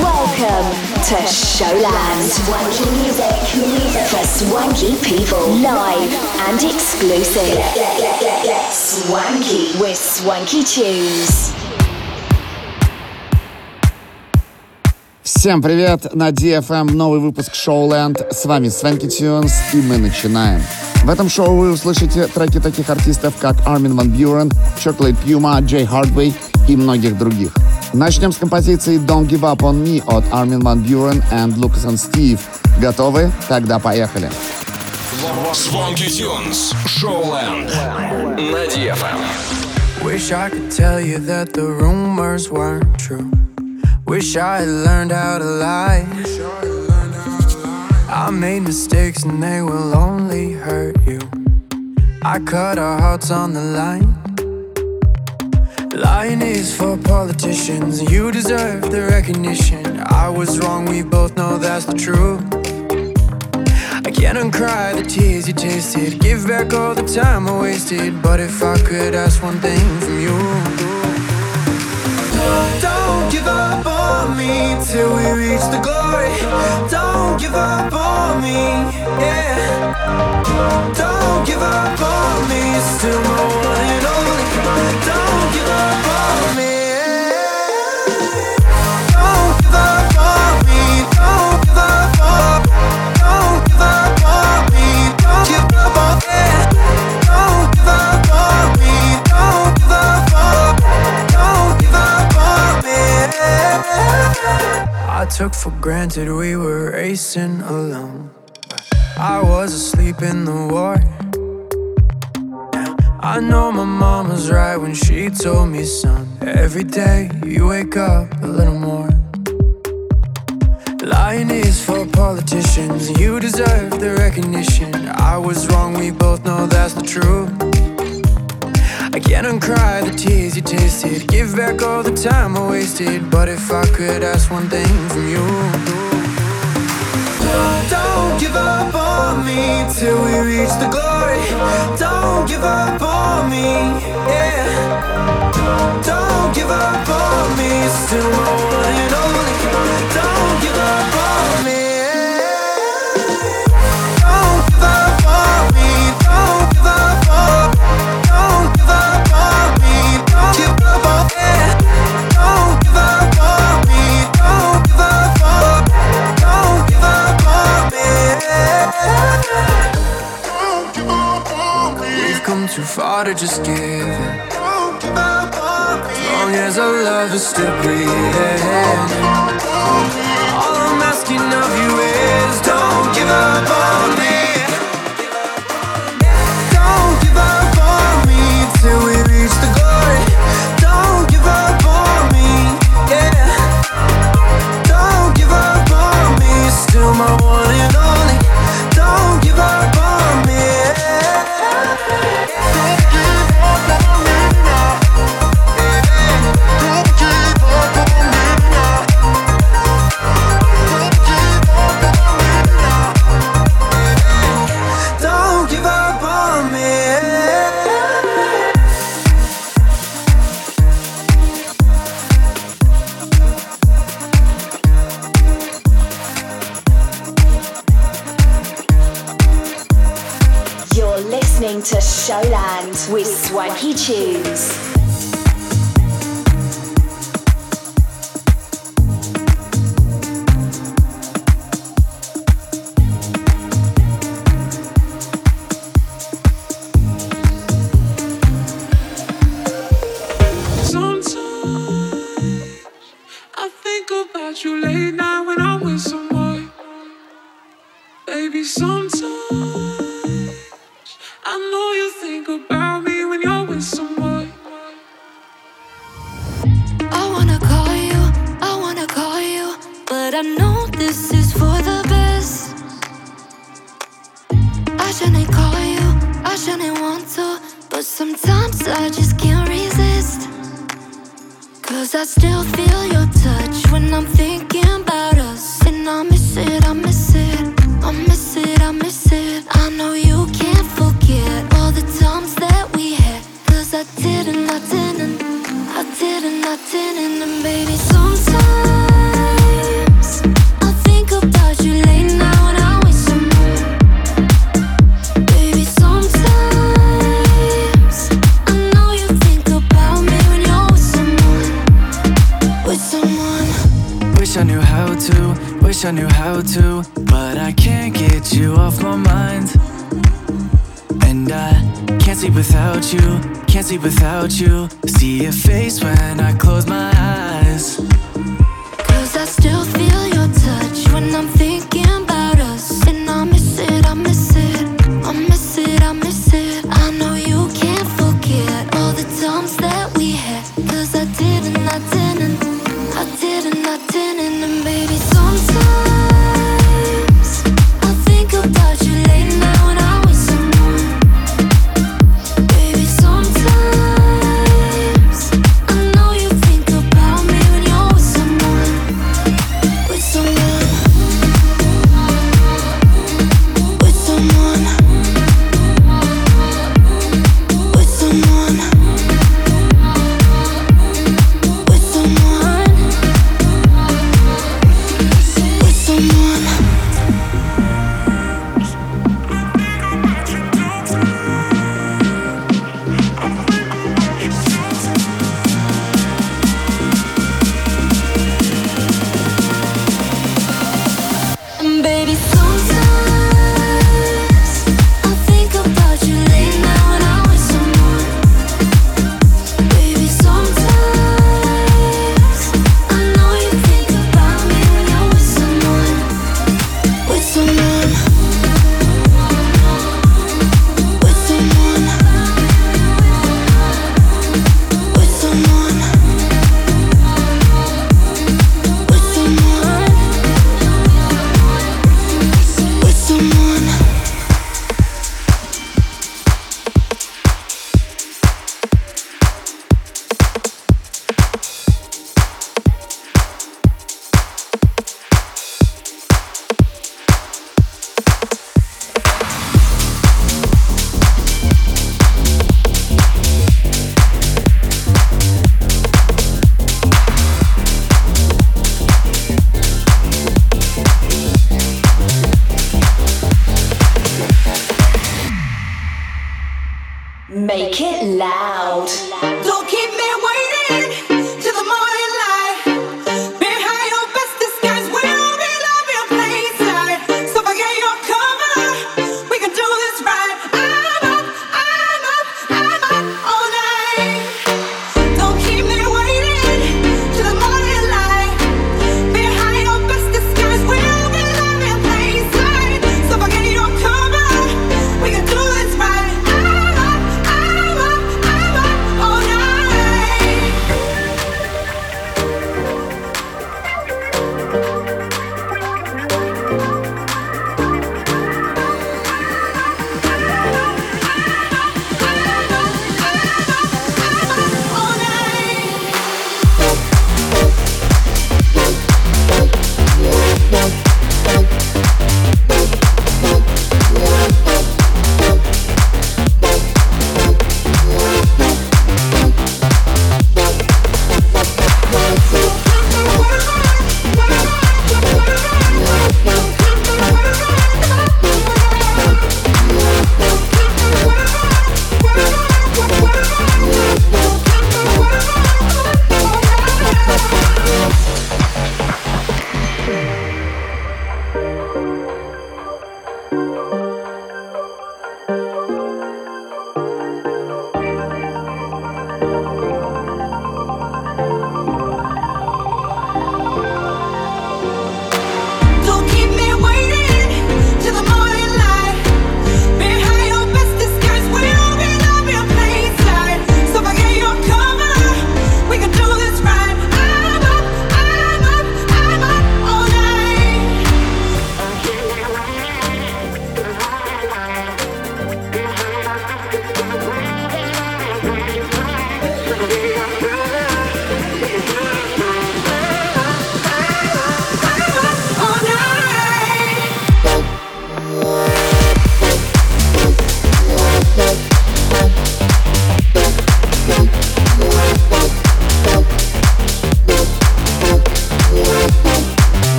Welcome to Showland. Swanky music for swanky people. Live and exclusive. Swanky with Swanky Tunes. Всем привет! На DFM новый выпуск Showland. С вами Свенки Тюнс, и мы начинаем. В этом шоу вы услышите треки таких артистов, как Армин Ван Бюрен, Chocolate Puma, Джей Хардвей и многих других. Начнем с композиции Don't Give Up On Me от Armin Van Buren and Lucas and Steve. Готовы? Тогда поехали. Swanky Tunes, Showland, на DFM. Wish I could tell you that the rumors weren't true. Wish I had learned how to lie. I made mistakes and they will only hurt you. I cut our hearts on the line. Lying is for politicians, you deserve the recognition. I was wrong, we both know that's the truth. I can't uncry the tears you tasted, give back all the time I wasted. But if I could ask one thing from you, don't give up on me till we reach the glory. Don't give up on me, yeah. Don't give up on me, still my one and only. For granted we were racing alone. I was asleep in the war. I know my mom was right when she told me, son. Every day you wake up a little more. Lying is for politicians, you deserve the recognition. I was wrong, we both know that's the truth. I can't uncry the tears you tasted, give back all the time I wasted. But if I could ask one thing from you, don't give up on me till we reach the glory. Don't give up on me, yeah. Don't give up on me, still my one and only. Don't give up on me. Too far to just give in. Long as our love is still breathing. All I'm asking of you is don't give up Can't sleep without you, can't sleep without you. See your face when I close my eyes.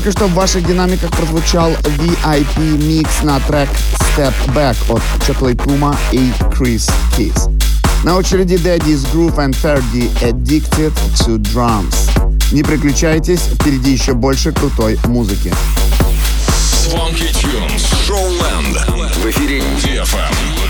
только что в ваших динамиках прозвучал VIP микс на трек Step Back от Chocolate Puma и Chris Kiss. На очереди Daddy's Groove and Ferdy Addicted to Drums. Не приключайтесь, впереди еще больше крутой музыки. Funky Tunes. Showland. В эфире DFM.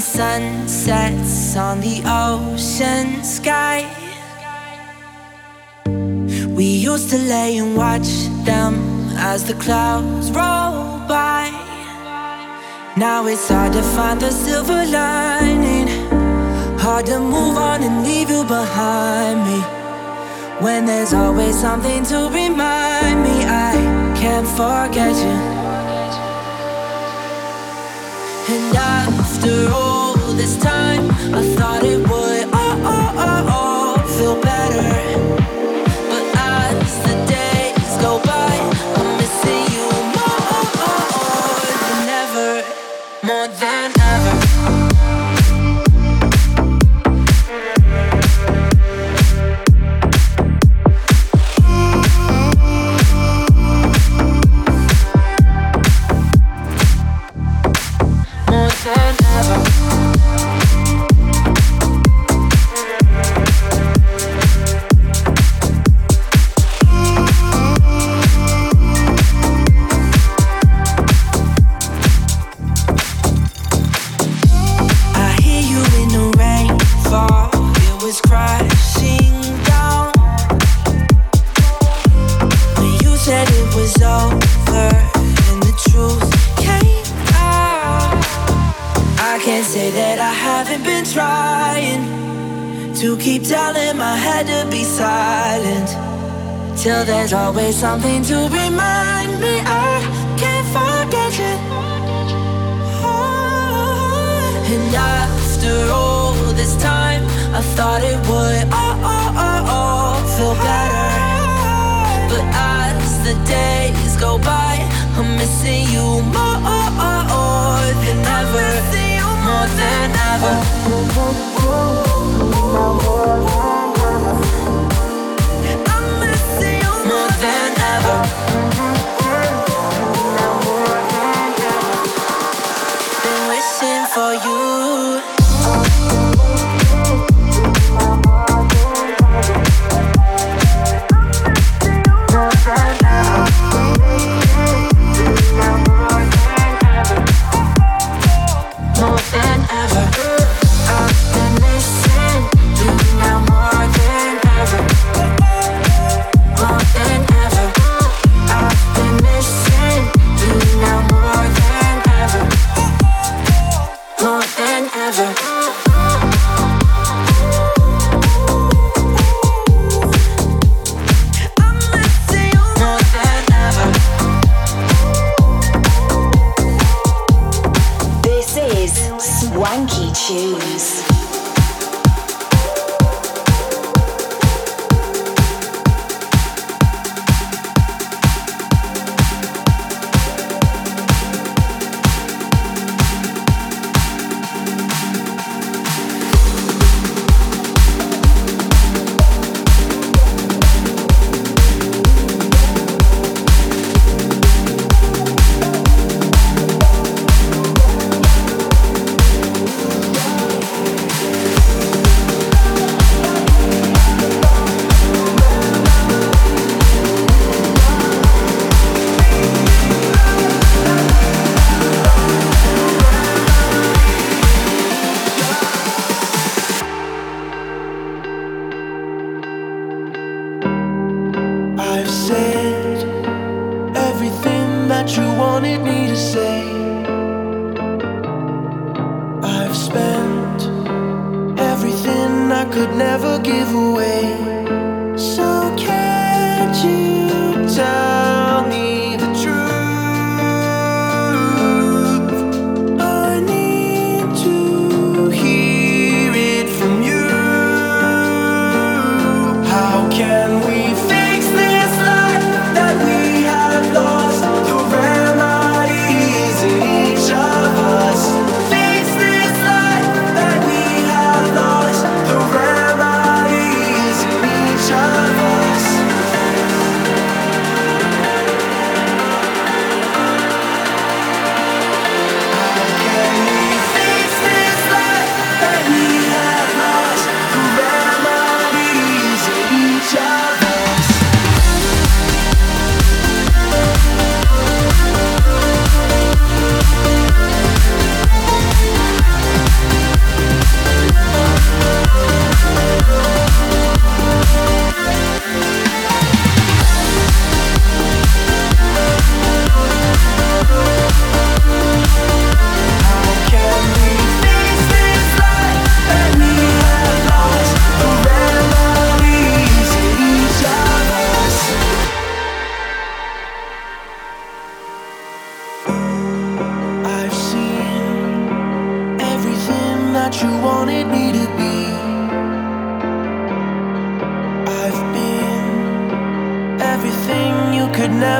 Sun sets on the ocean sky. We used to lay and watch them as the clouds roll by. Now it's hard to find the silver lining. Hard to move on and leave you behind me. When there's always something to remind me, I can't forget you. And after all this time, I thought it would all, all, all, all feel better. There's always something to remind me I can't forget you. Oh, and after all this time, I thought it would all, all, all, all feel better. But as the days go by, I'm missing you more than ever. More than ever.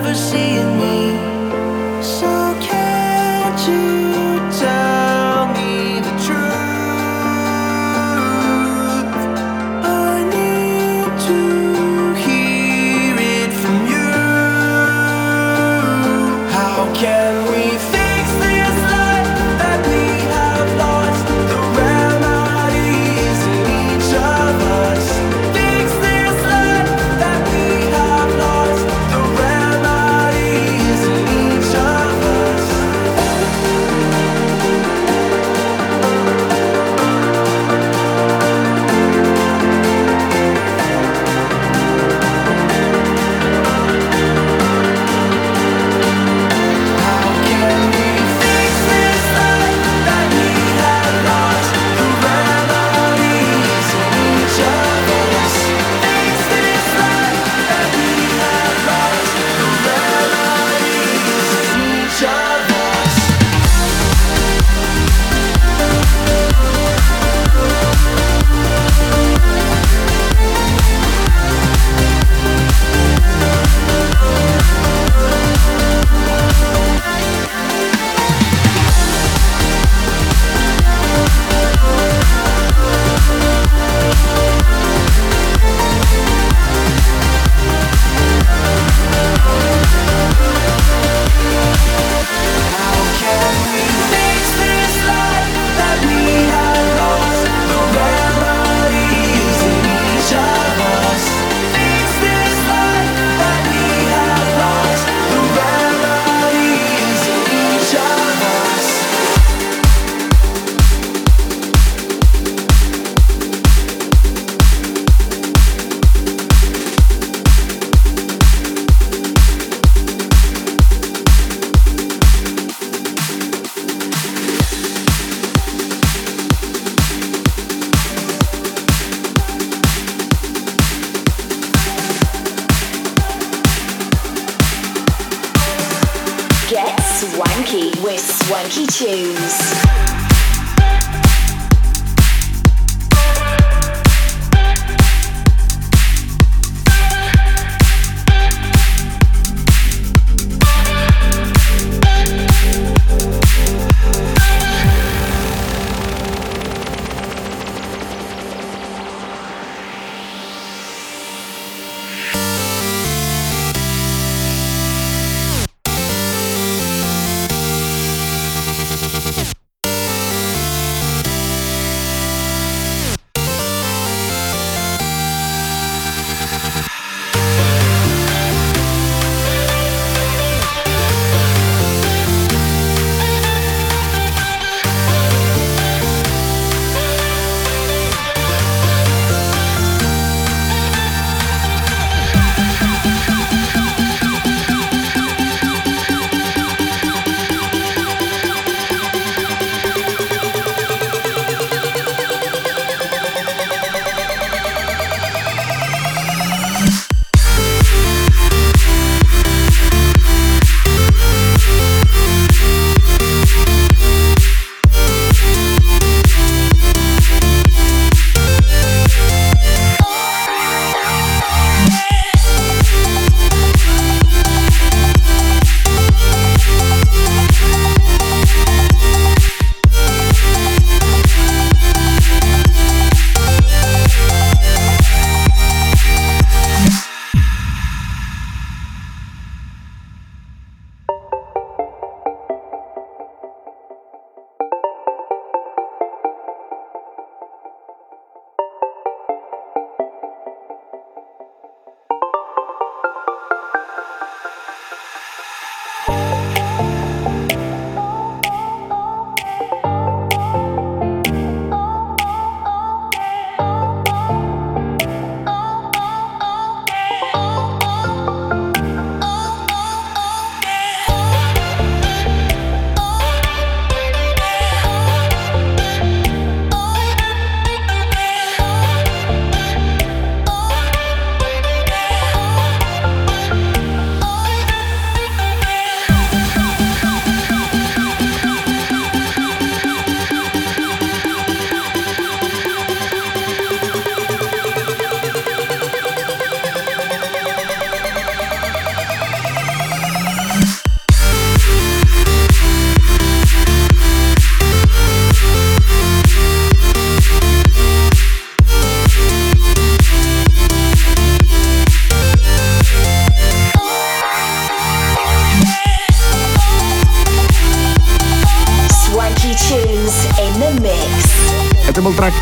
Never see in me. So can't you tell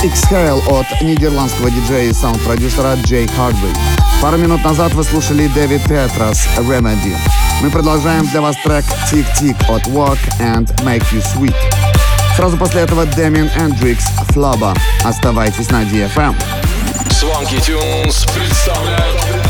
Exhale от нидерландского диджея и саунд-продюсера Джей Хардвей. Пару минут назад вы слушали Дэвид Петрос Remedy. Мы продолжаем для вас трек Tick от Walk and Make You Sweet. Сразу после этого Дэмин Эндрикс Флаба. Оставайтесь на DFM. Swanky Tunes представляют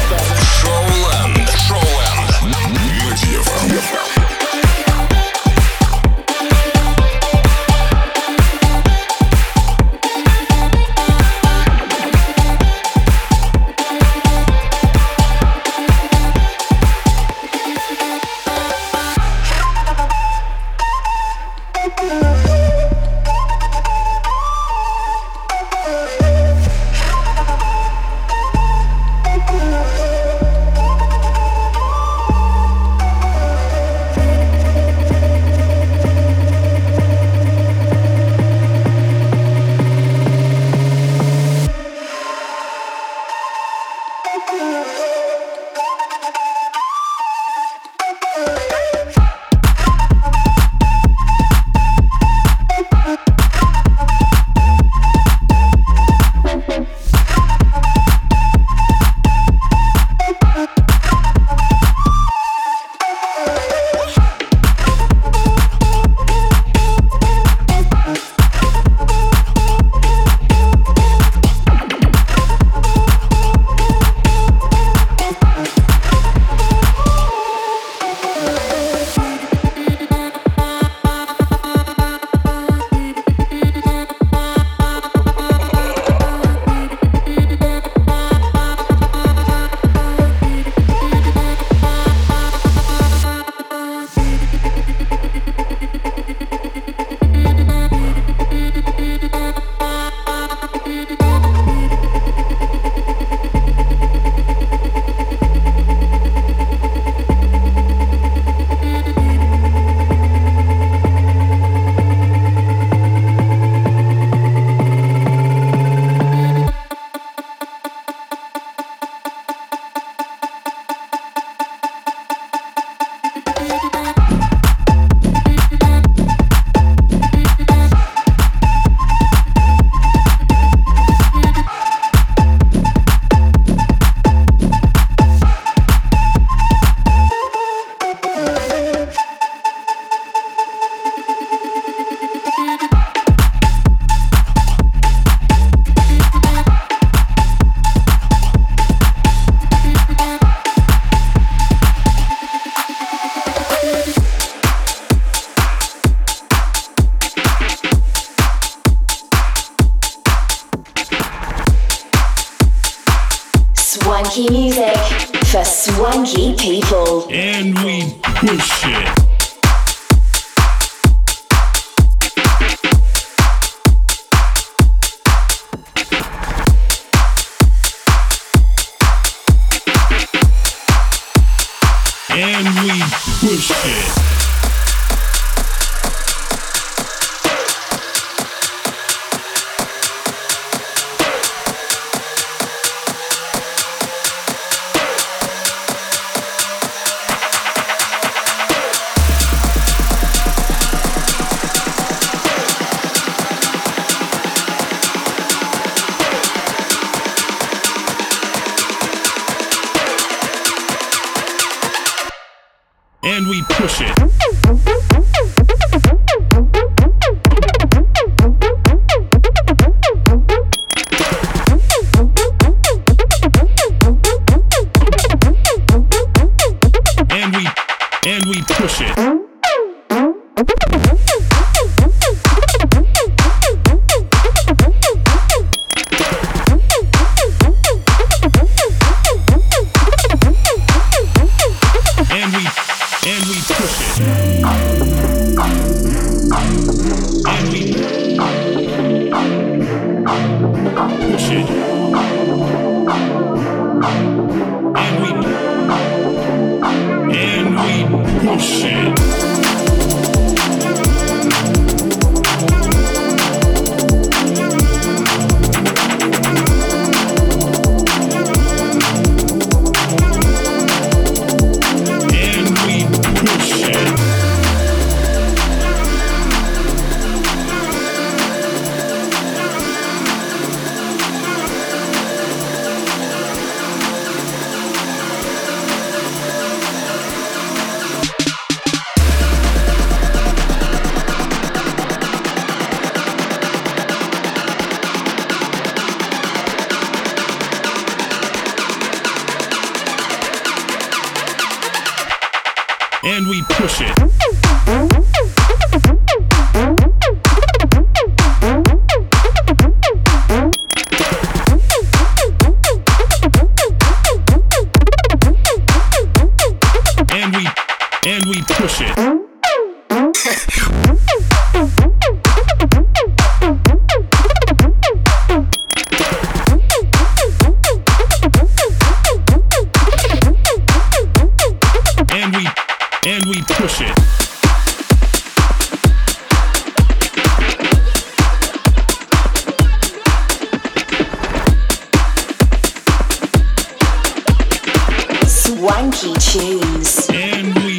And we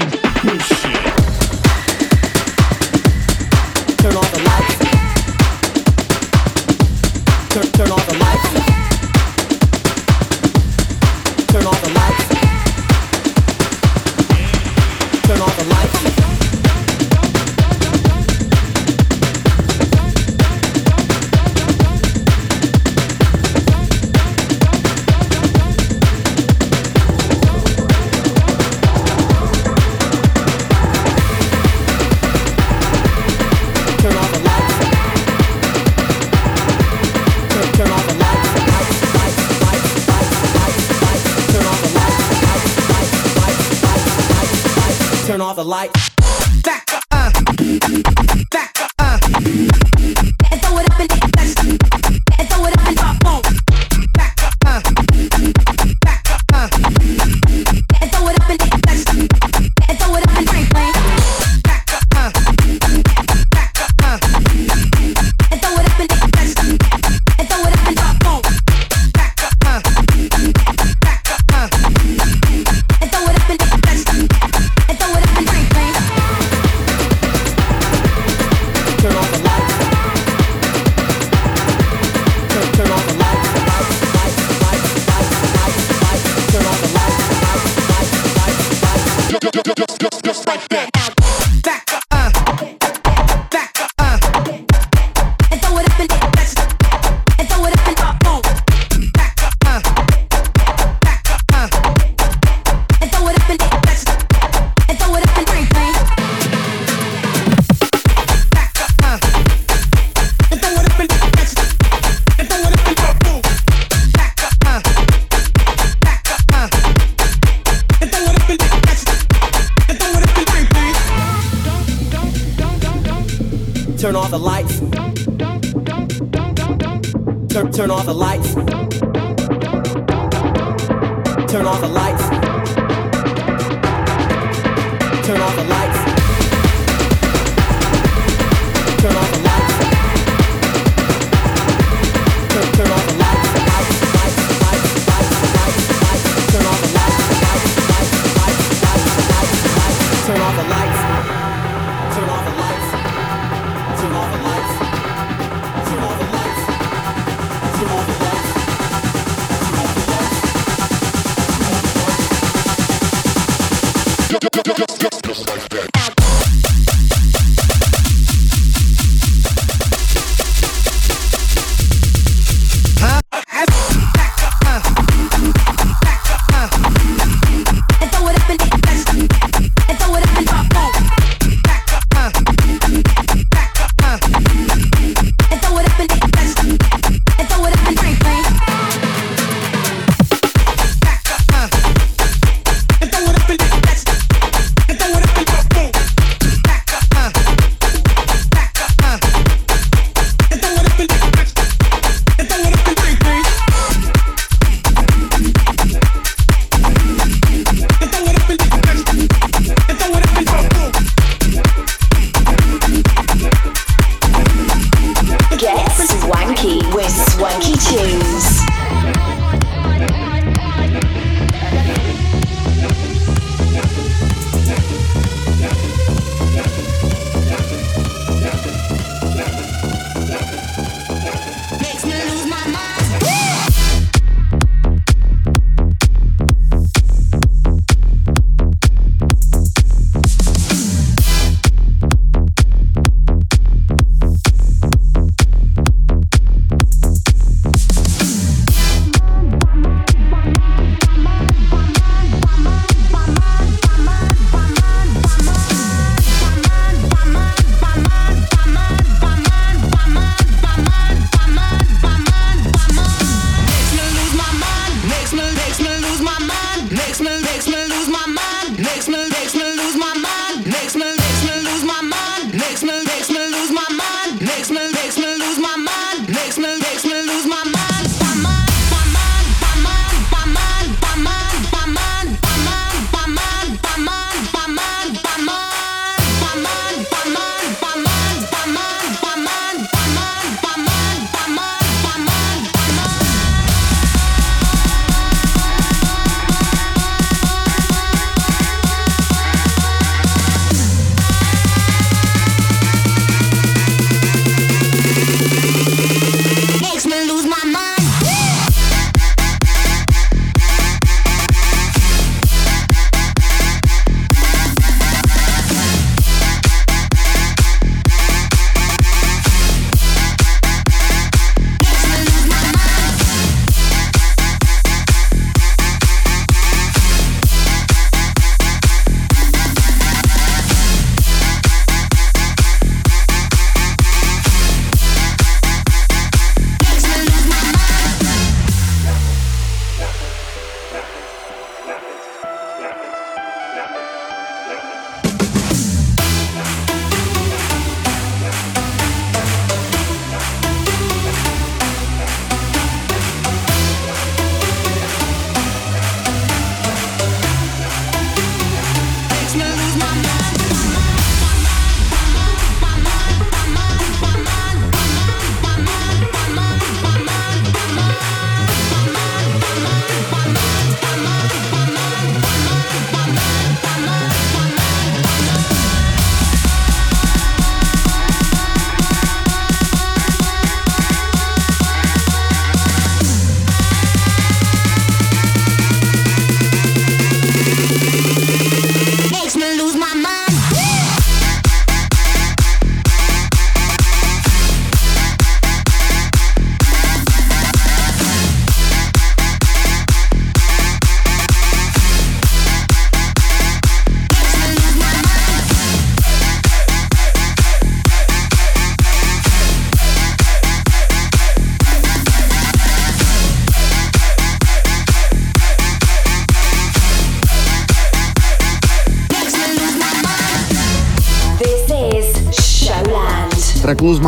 Turn off the lights. Turn, turn off the lights. Turn off the lights. Turn off the lights.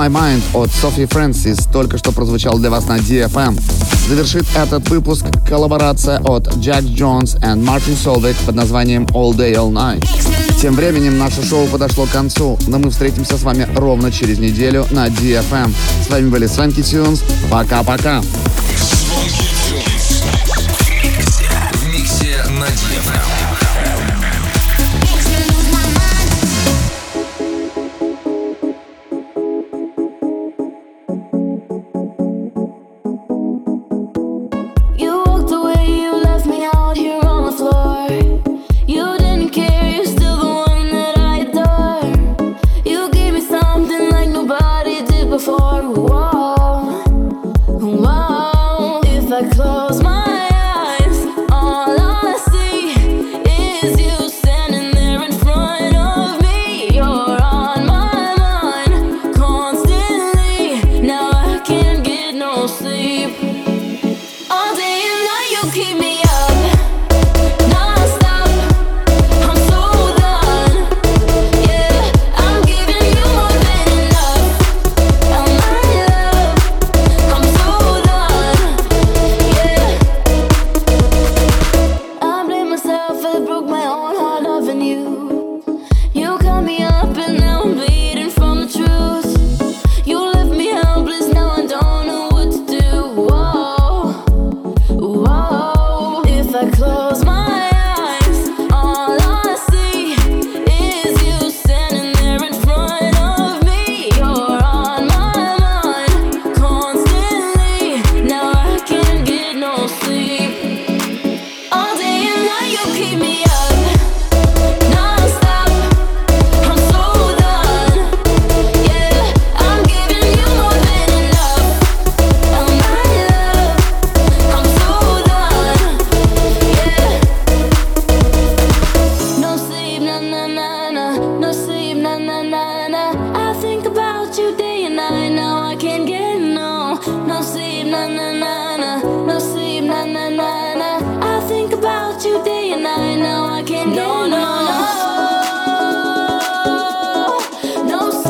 My Mind от Софи Фрэнсис только что прозвучал для вас на DFM. Завершит этот выпуск коллаборация от Джек Джонс и Мартин Солвик под названием All Day All Night. Тем временем наше шоу подошло к концу, но мы встретимся с вами ровно через неделю на DFM. С вами были Свенки Тюнс. Пока-пока.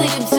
sleep.